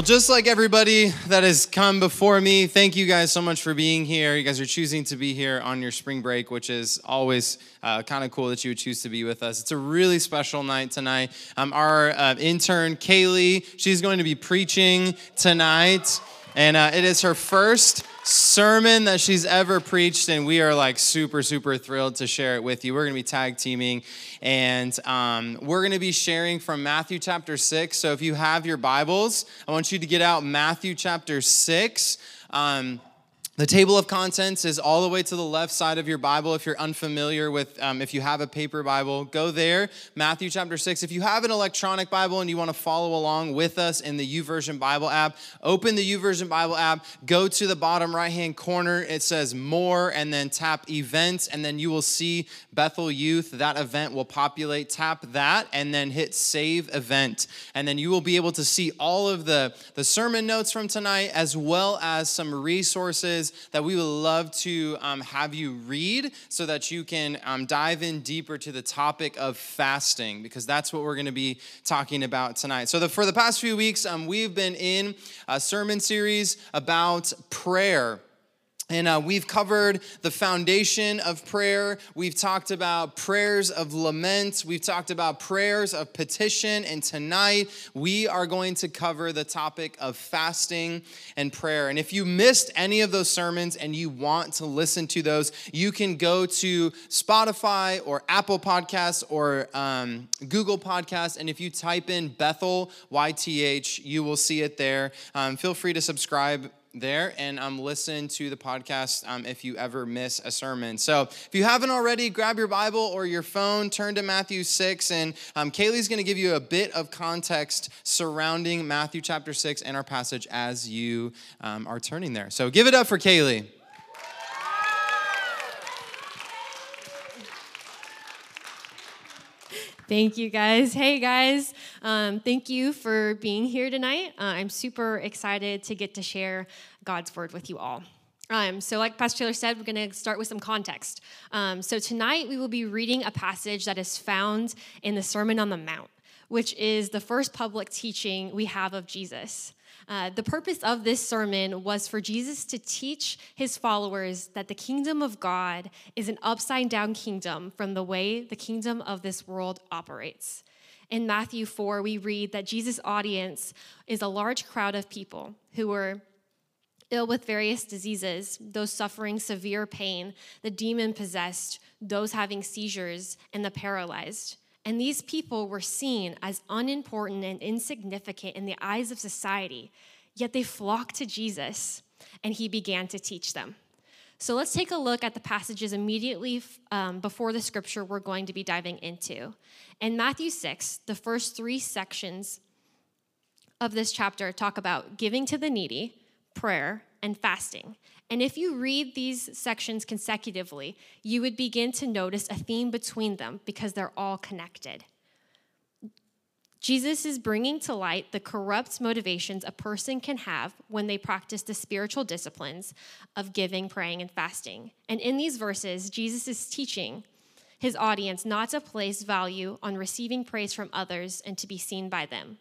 Well, just like everybody that has come before me, thank you guys so much for being here. You guys are choosing to be here on your spring break, which is always uh, kind of cool that you would choose to be with us. It's a really special night tonight. Um, our uh, intern, Kaylee, she's going to be preaching tonight, and uh, it is her first sermon that she's ever preached, and we are like super, super thrilled to share it with you. We're going to be tag teaming, and um, we're going to be sharing from Matthew chapter 6. So if you have your Bibles, I want you to get out Matthew chapter 6. Um, the table of contents is all the way to the left side of your Bible. If you're unfamiliar with, um, if you have a paper Bible, go there, Matthew chapter 6. If you have an electronic Bible and you want to follow along with us in the YouVersion Bible app, open the YouVersion Bible app, go to the bottom right hand corner. It says more, and then tap events, and then you will see Bethel Youth. That event will populate. Tap that, and then hit save event. And then you will be able to see all of the, the sermon notes from tonight, as well as some resources that we would love to um, have you read so that you can um, dive in deeper to the topic of fasting, because that's what we're going to be talking about tonight. So, the, for the past few weeks, um, we've been in a sermon series about prayer. And uh, we've covered the foundation of prayer. We've talked about prayers of lament. We've talked about prayers of petition. And tonight, we are going to cover the topic of fasting and prayer. And if you missed any of those sermons and you want to listen to those, you can go to Spotify or Apple Podcasts or um, Google Podcasts. And if you type in Bethel YTH, you will see it there. Um, feel free to subscribe there and um, listen to the podcast um, if you ever miss a sermon. So if you haven't already, grab your Bible or your phone, turn to Matthew 6, and um, Kaylee's going to give you a bit of context surrounding Matthew chapter 6 and our passage as you um, are turning there. So give it up for Kaylee. Thank you guys. Hey guys, um, thank you for being here tonight. Uh, I'm super excited to get to share God's word with you all. Um, so, like Pastor Taylor said, we're going to start with some context. Um, so, tonight we will be reading a passage that is found in the Sermon on the Mount, which is the first public teaching we have of Jesus. Uh, the purpose of this sermon was for Jesus to teach his followers that the kingdom of God is an upside down kingdom from the way the kingdom of this world operates. In Matthew 4, we read that Jesus' audience is a large crowd of people who were ill with various diseases, those suffering severe pain, the demon possessed, those having seizures, and the paralyzed. And these people were seen as unimportant and insignificant in the eyes of society, yet they flocked to Jesus and he began to teach them. So let's take a look at the passages immediately um, before the scripture we're going to be diving into. In Matthew 6, the first three sections of this chapter talk about giving to the needy, prayer, and fasting. And if you read these sections consecutively, you would begin to notice a theme between them because they're all connected. Jesus is bringing to light the corrupt motivations a person can have when they practice the spiritual disciplines of giving, praying, and fasting. And in these verses, Jesus is teaching his audience not to place value on receiving praise from others and to be seen by them.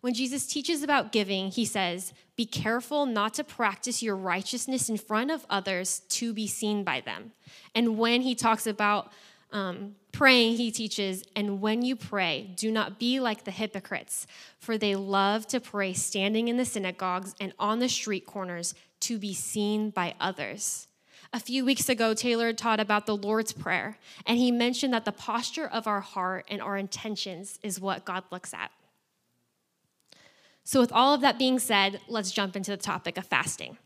When Jesus teaches about giving, he says, Be careful not to practice your righteousness in front of others to be seen by them. And when he talks about um, praying, he teaches, And when you pray, do not be like the hypocrites, for they love to pray standing in the synagogues and on the street corners to be seen by others. A few weeks ago, Taylor taught about the Lord's Prayer, and he mentioned that the posture of our heart and our intentions is what God looks at. So, with all of that being said, let's jump into the topic of fasting.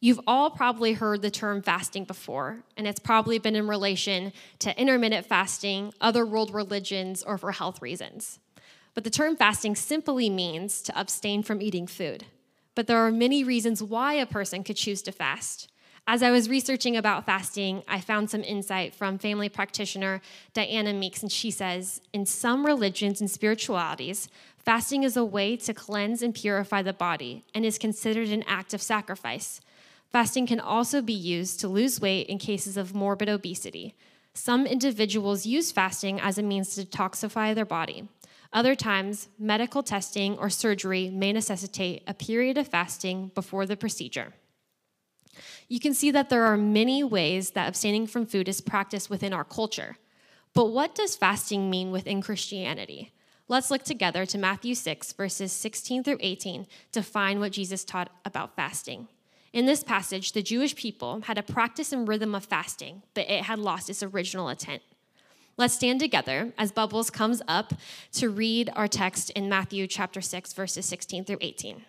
You've all probably heard the term fasting before, and it's probably been in relation to intermittent fasting, other world religions, or for health reasons. But the term fasting simply means to abstain from eating food. But there are many reasons why a person could choose to fast. As I was researching about fasting, I found some insight from family practitioner Diana Meeks, and she says In some religions and spiritualities, Fasting is a way to cleanse and purify the body and is considered an act of sacrifice. Fasting can also be used to lose weight in cases of morbid obesity. Some individuals use fasting as a means to detoxify their body. Other times, medical testing or surgery may necessitate a period of fasting before the procedure. You can see that there are many ways that abstaining from food is practiced within our culture. But what does fasting mean within Christianity? Let's look together to Matthew 6, verses 16 through 18, to find what Jesus taught about fasting. In this passage, the Jewish people had a practice and rhythm of fasting, but it had lost its original intent. Let's stand together as Bubbles comes up to read our text in Matthew chapter 6, verses 16 through 18.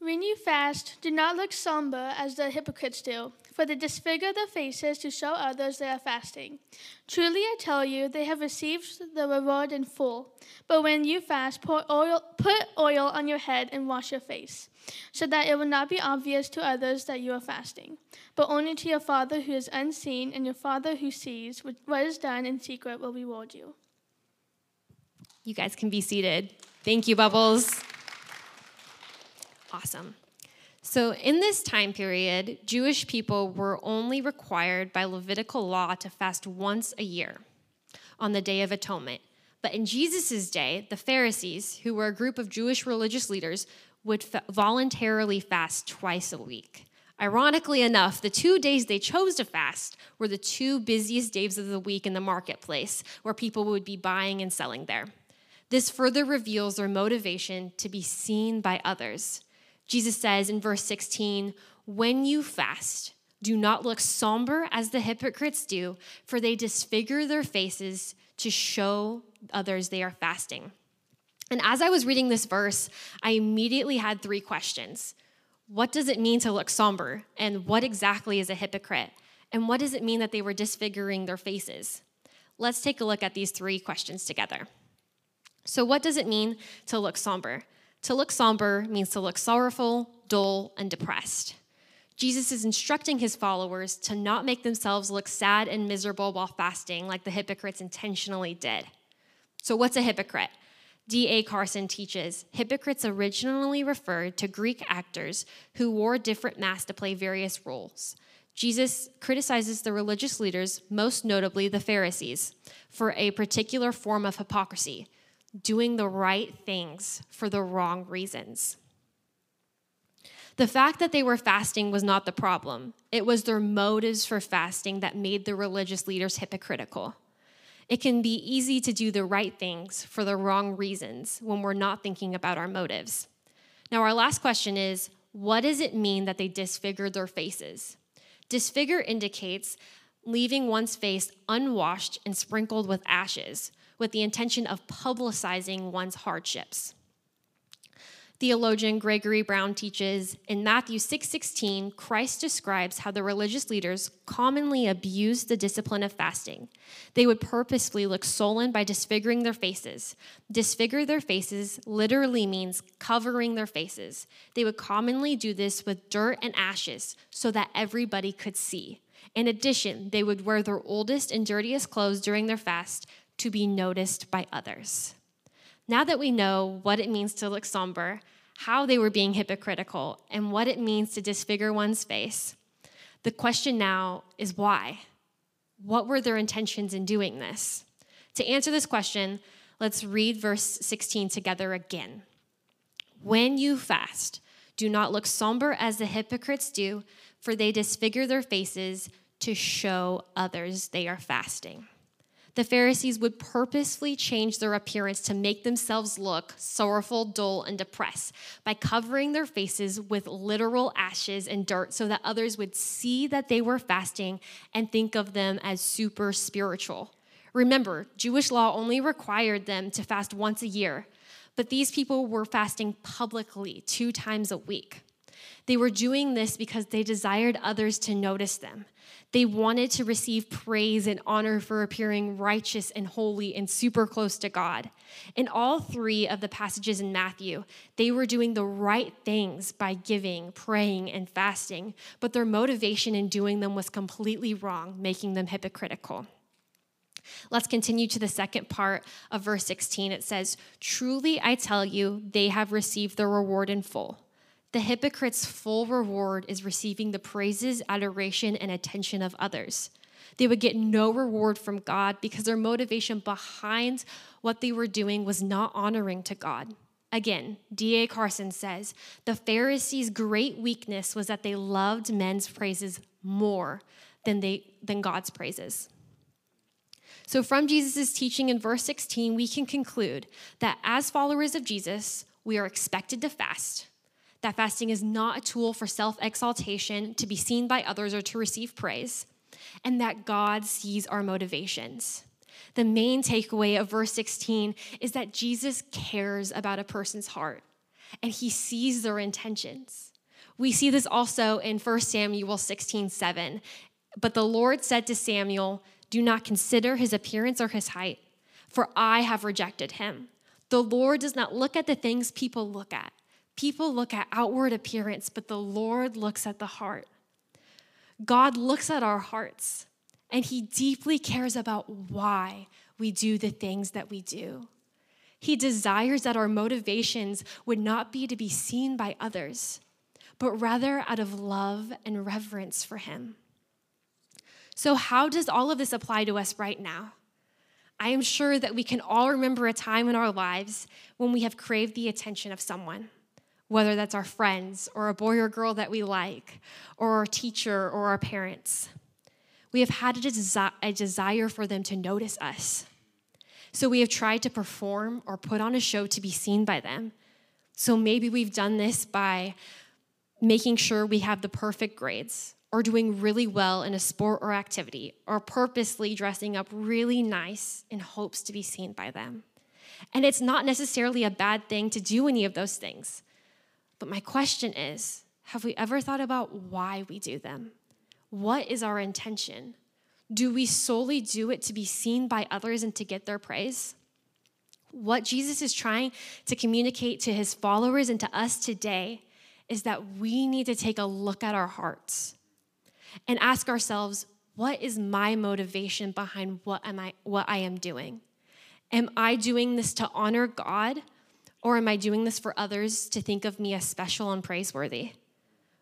When you fast, do not look somber as the hypocrites do, for they disfigure their faces to show others they are fasting. Truly I tell you, they have received the reward in full. But when you fast, pour oil, put oil on your head and wash your face, so that it will not be obvious to others that you are fasting, but only to your Father who is unseen, and your Father who sees what is done in secret will reward you. You guys can be seated. Thank you, Bubbles. Awesome. So, in this time period, Jewish people were only required by Levitical law to fast once a year on the Day of Atonement. But in Jesus' day, the Pharisees, who were a group of Jewish religious leaders, would voluntarily fast twice a week. Ironically enough, the two days they chose to fast were the two busiest days of the week in the marketplace, where people would be buying and selling there. This further reveals their motivation to be seen by others. Jesus says in verse 16, When you fast, do not look somber as the hypocrites do, for they disfigure their faces to show others they are fasting. And as I was reading this verse, I immediately had three questions. What does it mean to look somber? And what exactly is a hypocrite? And what does it mean that they were disfiguring their faces? Let's take a look at these three questions together. So, what does it mean to look somber? To look somber means to look sorrowful, dull, and depressed. Jesus is instructing his followers to not make themselves look sad and miserable while fasting like the hypocrites intentionally did. So, what's a hypocrite? D.A. Carson teaches hypocrites originally referred to Greek actors who wore different masks to play various roles. Jesus criticizes the religious leaders, most notably the Pharisees, for a particular form of hypocrisy doing the right things for the wrong reasons. The fact that they were fasting was not the problem. It was their motives for fasting that made the religious leaders hypocritical. It can be easy to do the right things for the wrong reasons when we're not thinking about our motives. Now, our last question is what does it mean that they disfigured their faces? Disfigure indicates leaving one's face unwashed and sprinkled with ashes, with the intention of publicizing one's hardships. Theologian Gregory Brown teaches in Matthew 6:16, 6, Christ describes how the religious leaders commonly abused the discipline of fasting. They would purposefully look sullen by disfiguring their faces. Disfigure their faces literally means covering their faces. They would commonly do this with dirt and ashes so that everybody could see. In addition, they would wear their oldest and dirtiest clothes during their fast to be noticed by others. Now that we know what it means to look somber, how they were being hypocritical, and what it means to disfigure one's face, the question now is why? What were their intentions in doing this? To answer this question, let's read verse 16 together again. When you fast, do not look somber as the hypocrites do, for they disfigure their faces to show others they are fasting the Pharisees would purposefully change their appearance to make themselves look sorrowful, dull, and depressed by covering their faces with literal ashes and dirt so that others would see that they were fasting and think of them as super spiritual. Remember, Jewish law only required them to fast once a year, but these people were fasting publicly two times a week. They were doing this because they desired others to notice them. They wanted to receive praise and honor for appearing righteous and holy and super close to God. In all three of the passages in Matthew, they were doing the right things by giving, praying, and fasting, but their motivation in doing them was completely wrong, making them hypocritical. Let's continue to the second part of verse 16. It says, Truly I tell you, they have received their reward in full. The hypocrite's full reward is receiving the praises, adoration, and attention of others. They would get no reward from God because their motivation behind what they were doing was not honoring to God. Again, D.A. Carson says the Pharisees' great weakness was that they loved men's praises more than, they, than God's praises. So, from Jesus' teaching in verse 16, we can conclude that as followers of Jesus, we are expected to fast. That fasting is not a tool for self exaltation, to be seen by others, or to receive praise, and that God sees our motivations. The main takeaway of verse 16 is that Jesus cares about a person's heart and he sees their intentions. We see this also in 1 Samuel 16 7. But the Lord said to Samuel, Do not consider his appearance or his height, for I have rejected him. The Lord does not look at the things people look at. People look at outward appearance, but the Lord looks at the heart. God looks at our hearts, and he deeply cares about why we do the things that we do. He desires that our motivations would not be to be seen by others, but rather out of love and reverence for him. So, how does all of this apply to us right now? I am sure that we can all remember a time in our lives when we have craved the attention of someone, whether that's our friends or a boy or girl that we like, or our teacher or our parents. We have had a, desi- a desire for them to notice us. So we have tried to perform or put on a show to be seen by them. So maybe we've done this by making sure we have the perfect grades or doing really well in a sport or activity, or purposely dressing up really nice in hopes to be seen by them. And it's not necessarily a bad thing to do any of those things. But my question is have we ever thought about why we do them? What is our intention? Do we solely do it to be seen by others and to get their praise? What Jesus is trying to communicate to his followers and to us today is that we need to take a look at our hearts and ask ourselves, what is my motivation behind what am I what I am doing? Am I doing this to honor God or am I doing this for others to think of me as special and praiseworthy?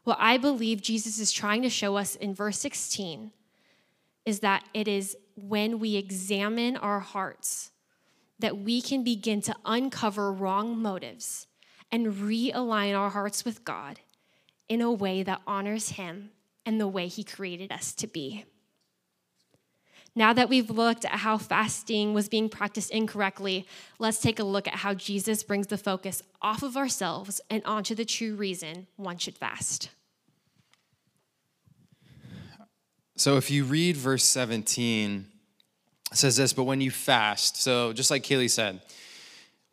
What I believe Jesus is trying to show us in verse 16 is that it is when we examine our hearts that we can begin to uncover wrong motives and realign our hearts with God in a way that honors Him and the way He created us to be. Now that we've looked at how fasting was being practiced incorrectly, let's take a look at how Jesus brings the focus off of ourselves and onto the true reason one should fast. So if you read verse 17, it says this, but when you fast, so just like Kaylee said,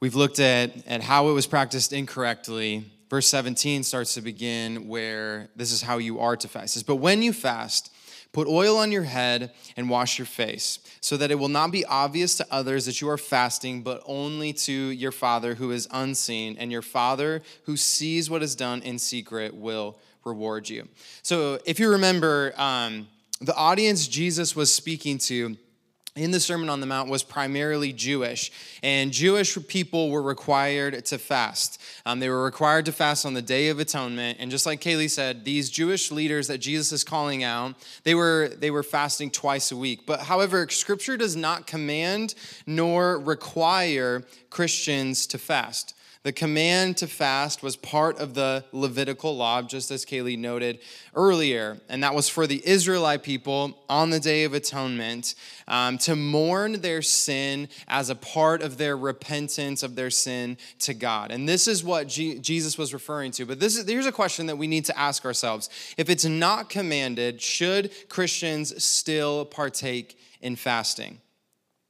we've looked at, at how it was practiced incorrectly. Verse 17 starts to begin where this is how you are to fast. It says, but when you fast, Put oil on your head and wash your face, so that it will not be obvious to others that you are fasting, but only to your Father who is unseen, and your Father who sees what is done in secret will reward you. So, if you remember, um, the audience Jesus was speaking to in the Sermon on the Mount was primarily Jewish, and Jewish people were required to fast. Um, they were required to fast on the Day of Atonement, and just like Kaylee said, these Jewish leaders that Jesus is calling out, they were they were fasting twice a week. But however, Scripture does not command nor require Christians to fast. The command to fast was part of the Levitical law, just as Kaylee noted earlier, and that was for the Israelite people on the Day of Atonement um, to mourn their sin as a part of their repentance of their sin to God. And this is what G- Jesus was referring to. But this is, here's a question that we need to ask ourselves If it's not commanded, should Christians still partake in fasting?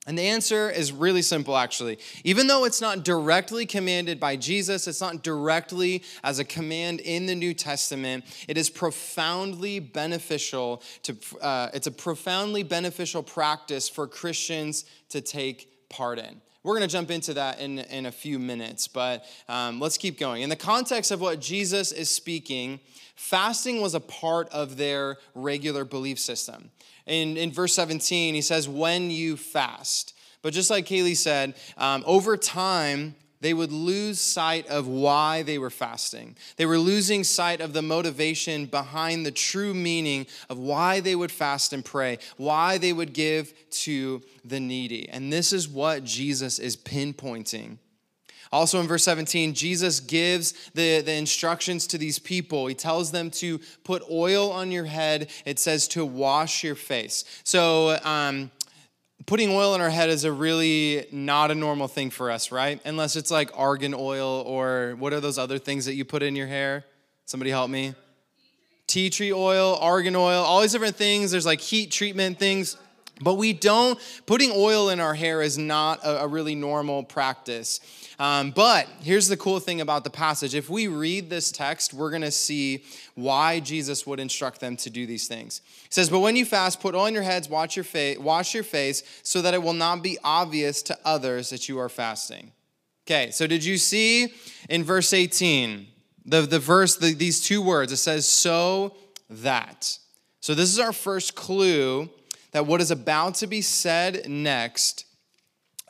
And the answer is really simple, actually. Even though it's not directly commanded by Jesus, it's not directly as a command in the New Testament, it is profoundly beneficial to, uh, it's a profoundly beneficial practice for Christians to take part in. We're going to jump into that in, in a few minutes, but um, let's keep going. In the context of what Jesus is speaking, fasting was a part of their regular belief system. In, in verse 17, he says, when you fast. But just like Kaylee said, um, over time, they would lose sight of why they were fasting. They were losing sight of the motivation behind the true meaning of why they would fast and pray, why they would give to the needy. And this is what Jesus is pinpointing. Also in verse 17, Jesus gives the, the instructions to these people. He tells them to put oil on your head. It says to wash your face. So, um, putting oil in our head is a really not a normal thing for us, right? Unless it's like argan oil or what are those other things that you put in your hair? Somebody help me. Tea tree oil, argan oil, all these different things. There's like heat treatment things. But we don't, putting oil in our hair is not a, a really normal practice. Um, but here's the cool thing about the passage. If we read this text, we're going to see why Jesus would instruct them to do these things. It says, But when you fast, put on your heads, wash your, face, wash your face, so that it will not be obvious to others that you are fasting. Okay, so did you see in verse 18, the, the verse, the, these two words, it says, so that. So this is our first clue that what is about to be said next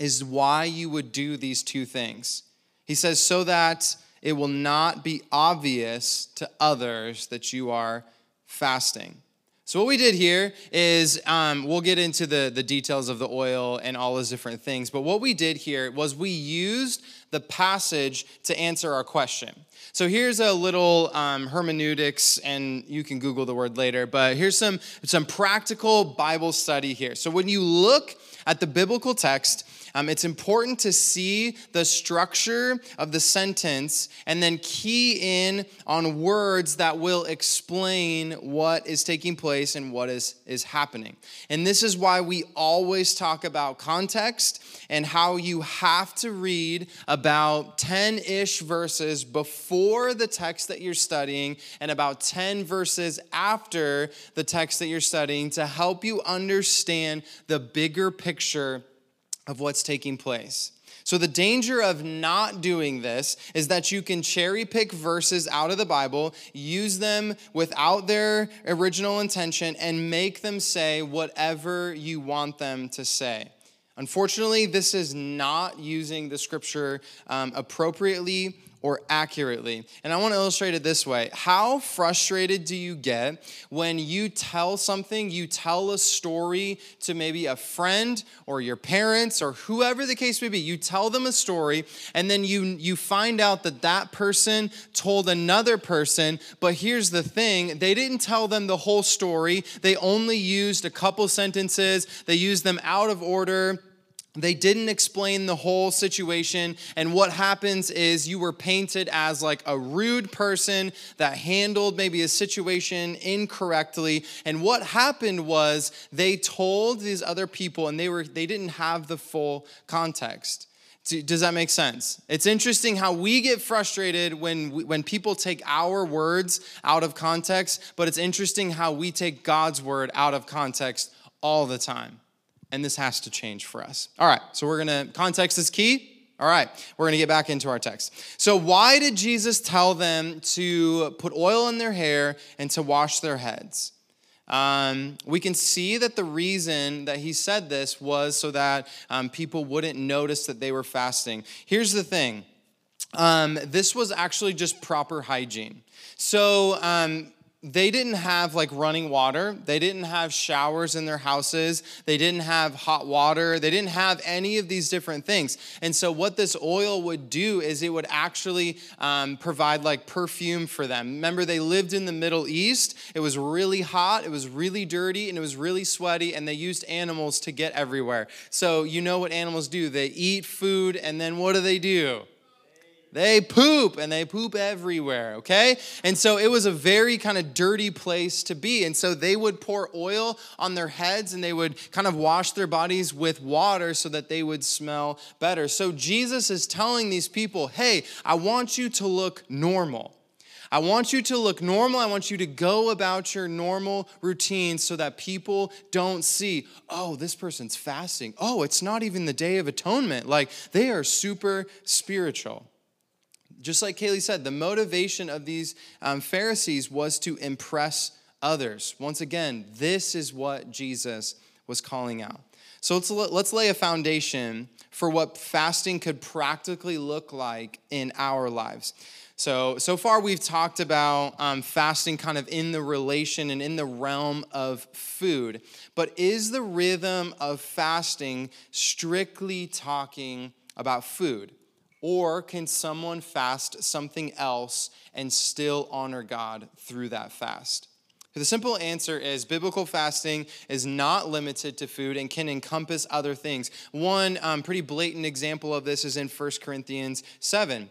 is why you would do these two things. He says, so that it will not be obvious to others that you are fasting. So, what we did here is um, we'll get into the, the details of the oil and all those different things, but what we did here was we used the passage to answer our question. So, here's a little um, hermeneutics, and you can Google the word later, but here's some, some practical Bible study here. So, when you look at the biblical text, um, it's important to see the structure of the sentence and then key in on words that will explain what is taking place and what is, is happening. And this is why we always talk about context and how you have to read about 10 ish verses before the text that you're studying and about 10 verses after the text that you're studying to help you understand the bigger picture of what's taking place. So, the danger of not doing this is that you can cherry pick verses out of the Bible, use them without their original intention, and make them say whatever you want them to say. Unfortunately, this is not using the scripture um, appropriately or accurately. And I want to illustrate it this way How frustrated do you get when you tell something, you tell a story to maybe a friend or your parents or whoever the case may be? You tell them a story, and then you, you find out that that person told another person, but here's the thing they didn't tell them the whole story, they only used a couple sentences, they used them out of order they didn't explain the whole situation and what happens is you were painted as like a rude person that handled maybe a situation incorrectly and what happened was they told these other people and they were they didn't have the full context does that make sense? It's interesting how we get frustrated when we, when people take our words out of context, but it's interesting how we take God's word out of context all the time and this has to change for us. All right, so we're gonna, context is key. All right, we're gonna get back into our text. So, why did Jesus tell them to put oil in their hair and to wash their heads? Um, we can see that the reason that he said this was so that um, people wouldn't notice that they were fasting. Here's the thing um, this was actually just proper hygiene. So, um, they didn't have like running water. They didn't have showers in their houses. They didn't have hot water. They didn't have any of these different things. And so, what this oil would do is it would actually um, provide like perfume for them. Remember, they lived in the Middle East. It was really hot, it was really dirty, and it was really sweaty, and they used animals to get everywhere. So, you know what animals do? They eat food, and then what do they do? They poop and they poop everywhere, okay? And so it was a very kind of dirty place to be. And so they would pour oil on their heads and they would kind of wash their bodies with water so that they would smell better. So Jesus is telling these people, hey, I want you to look normal. I want you to look normal. I want you to go about your normal routine so that people don't see, oh, this person's fasting. Oh, it's not even the day of atonement. Like they are super spiritual just like Kaylee said, the motivation of these um, Pharisees was to impress others. Once again, this is what Jesus was calling out. So let's, let's lay a foundation for what fasting could practically look like in our lives. So, so far we've talked about um, fasting kind of in the relation and in the realm of food. But is the rhythm of fasting strictly talking about food? Or can someone fast something else and still honor God through that fast? The simple answer is biblical fasting is not limited to food and can encompass other things. One um, pretty blatant example of this is in 1 Corinthians 7.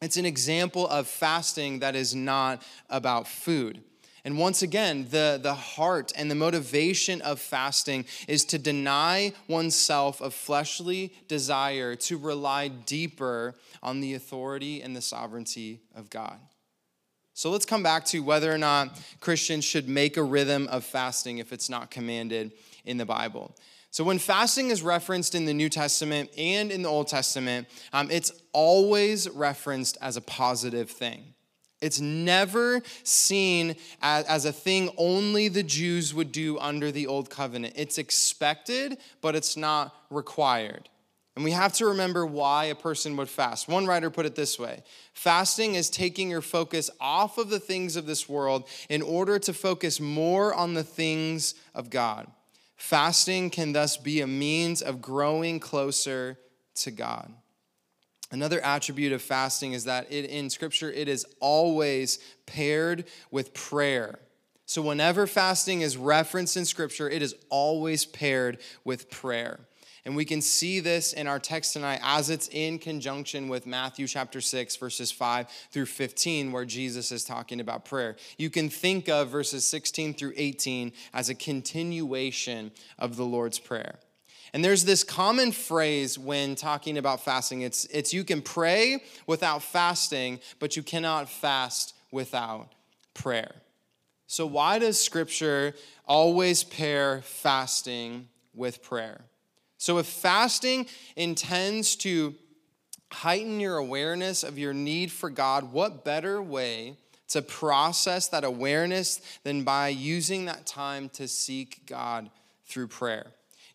It's an example of fasting that is not about food. And once again, the, the heart and the motivation of fasting is to deny oneself of fleshly desire to rely deeper on the authority and the sovereignty of God. So let's come back to whether or not Christians should make a rhythm of fasting if it's not commanded in the Bible. So, when fasting is referenced in the New Testament and in the Old Testament, um, it's always referenced as a positive thing. It's never seen as, as, a thing only the Jews would do under the Old Covenant. It's expected, but it's not required. And we have to remember why a person would fast. One writer put it this way Fasting is taking your focus off of the things of this world in order to focus more on the things of God. Fasting can thus be a means of growing closer to God. Another attribute of fasting is that it, in Scripture it is always paired with prayer. So, whenever fasting is referenced in Scripture, it is always paired with prayer. And we can see this in our text tonight as it's in conjunction with Matthew chapter 6, verses 5 through 15, where Jesus is talking about prayer. You can think of verses 16 through 18 as a continuation of the Lord's Prayer. And there's this common phrase when talking about fasting it's, it's you can pray without fasting, but you cannot fast without prayer. So, why does Scripture always pair fasting with prayer? So, if fasting intends to heighten your awareness of your need for God, what better way to process that awareness than by using that time to seek God through prayer?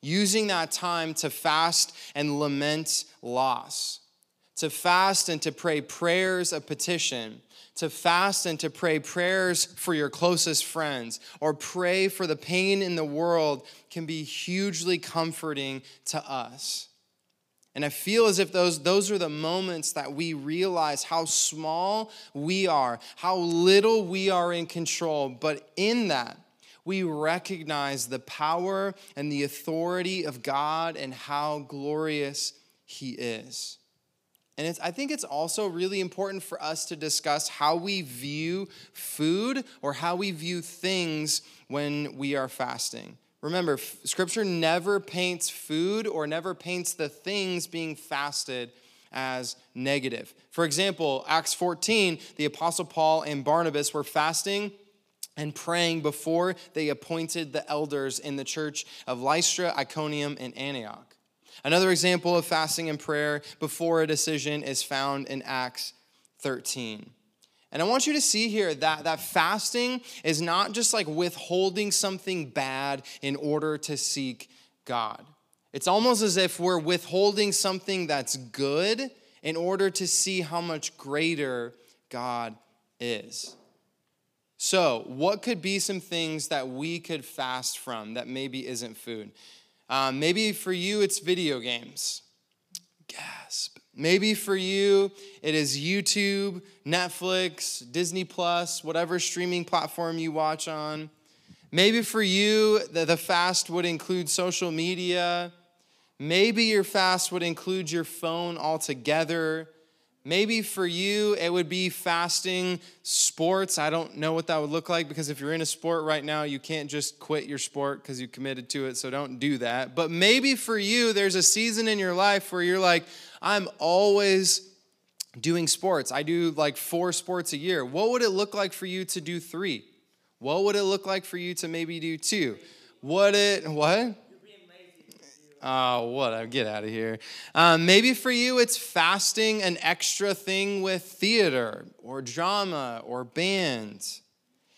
Using that time to fast and lament loss, to fast and to pray prayers of petition, to fast and to pray prayers for your closest friends, or pray for the pain in the world can be hugely comforting to us. And I feel as if those, those are the moments that we realize how small we are, how little we are in control. But in that, we recognize the power and the authority of God and how glorious He is. And I think it's also really important for us to discuss how we view food or how we view things when we are fasting. Remember, Scripture never paints food or never paints the things being fasted as negative. For example, Acts 14, the Apostle Paul and Barnabas were fasting and praying before they appointed the elders in the church of Lystra, Iconium, and Antioch. Another example of fasting and prayer before a decision is found in Acts 13. And I want you to see here that, that fasting is not just like withholding something bad in order to seek God. It's almost as if we're withholding something that's good in order to see how much greater God is. So, what could be some things that we could fast from that maybe isn't food? Um, maybe for you, it's video games. Gasp. Maybe for you, it is YouTube, Netflix, Disney Plus, whatever streaming platform you watch on. Maybe for you, the, the fast would include social media. Maybe your fast would include your phone altogether. Maybe for you, it would be fasting sports. I don't know what that would look like because if you're in a sport right now, you can't just quit your sport because you committed to it, so don't do that. But maybe for you, there's a season in your life where you're like, I'm always doing sports. I do like four sports a year. What would it look like for you to do three? What would it look like for you to maybe do two? What it, what? Oh, what? Get out of here. Um, maybe for you, it's fasting an extra thing with theater or drama or band.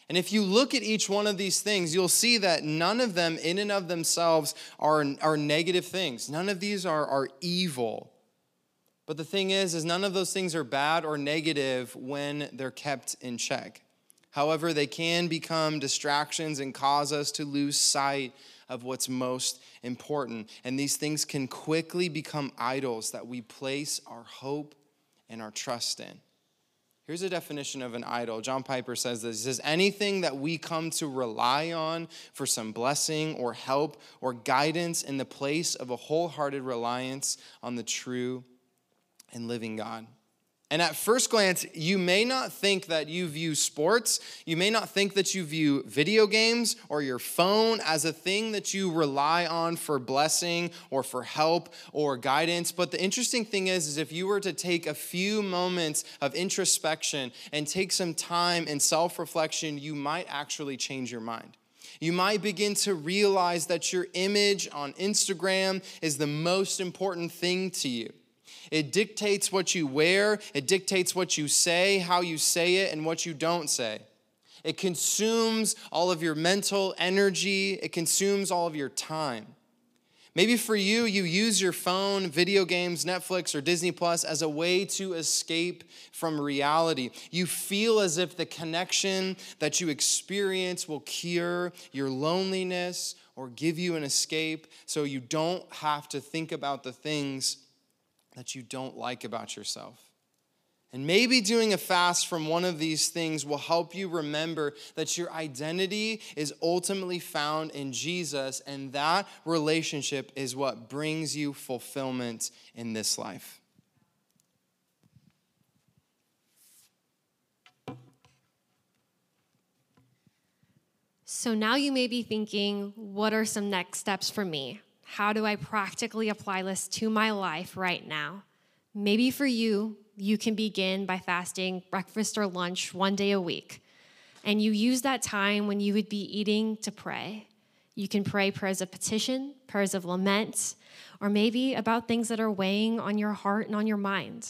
And if you look at each one of these things, you'll see that none of them, in and of themselves, are, are negative things. None of these are, are evil. But the thing is, is none of those things are bad or negative when they're kept in check. However, they can become distractions and cause us to lose sight of what's most important. And these things can quickly become idols that we place our hope and our trust in. Here's a definition of an idol. John Piper says this. He says, anything that we come to rely on for some blessing or help or guidance in the place of a wholehearted reliance on the true and living God. And at first glance, you may not think that you view sports, you may not think that you view video games or your phone as a thing that you rely on for blessing or for help or guidance. But the interesting thing is, is if you were to take a few moments of introspection and take some time and self reflection, you might actually change your mind. You might begin to realize that your image on Instagram is the most important thing to you. It dictates what you wear, it dictates what you say, how you say it, and what you don't say. It consumes all of your mental energy, it consumes all of your time. Maybe for you, you use your phone, video games, Netflix, or Disney Plus as a way to escape from reality. You feel as if the connection that you experience will cure your loneliness or give you an escape so you don't have to think about the things that you don't like about yourself. And maybe doing a fast from one of these things will help you remember that your identity is ultimately found in Jesus, and that relationship is what brings you fulfillment in this life. So now you may be thinking, what are some next steps for me? How do I practically apply this to my life right now? Maybe for you, you can begin by fasting breakfast or lunch one day a week. And you use that time when you would be eating to pray. You can pray prayers of petition, prayers of lament, or maybe about things that are weighing on your heart and on your mind.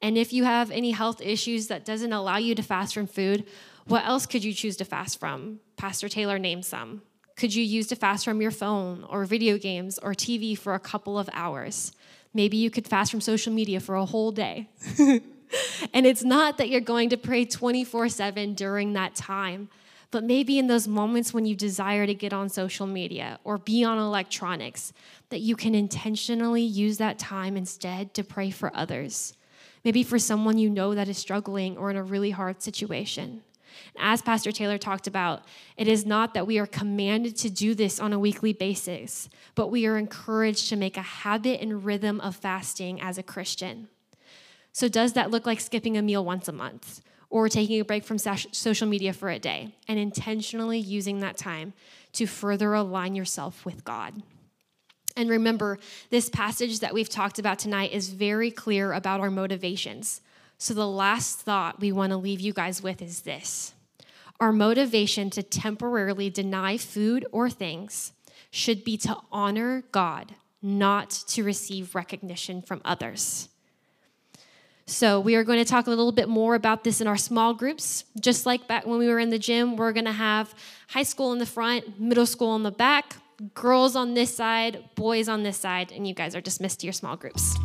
And if you have any health issues that doesn't allow you to fast from food, what else could you choose to fast from? Pastor Taylor named some could you use to fast from your phone or video games or TV for a couple of hours? Maybe you could fast from social media for a whole day. and it's not that you're going to pray 24 7 during that time, but maybe in those moments when you desire to get on social media or be on electronics, that you can intentionally use that time instead to pray for others. Maybe for someone you know that is struggling or in a really hard situation. As Pastor Taylor talked about, it is not that we are commanded to do this on a weekly basis, but we are encouraged to make a habit and rhythm of fasting as a Christian. So, does that look like skipping a meal once a month or taking a break from social media for a day and intentionally using that time to further align yourself with God? And remember, this passage that we've talked about tonight is very clear about our motivations. So, the last thought we want to leave you guys with is this our motivation to temporarily deny food or things should be to honor God, not to receive recognition from others. So, we are going to talk a little bit more about this in our small groups. Just like back when we were in the gym, we're going to have high school in the front, middle school in the back, girls on this side, boys on this side, and you guys are dismissed to your small groups.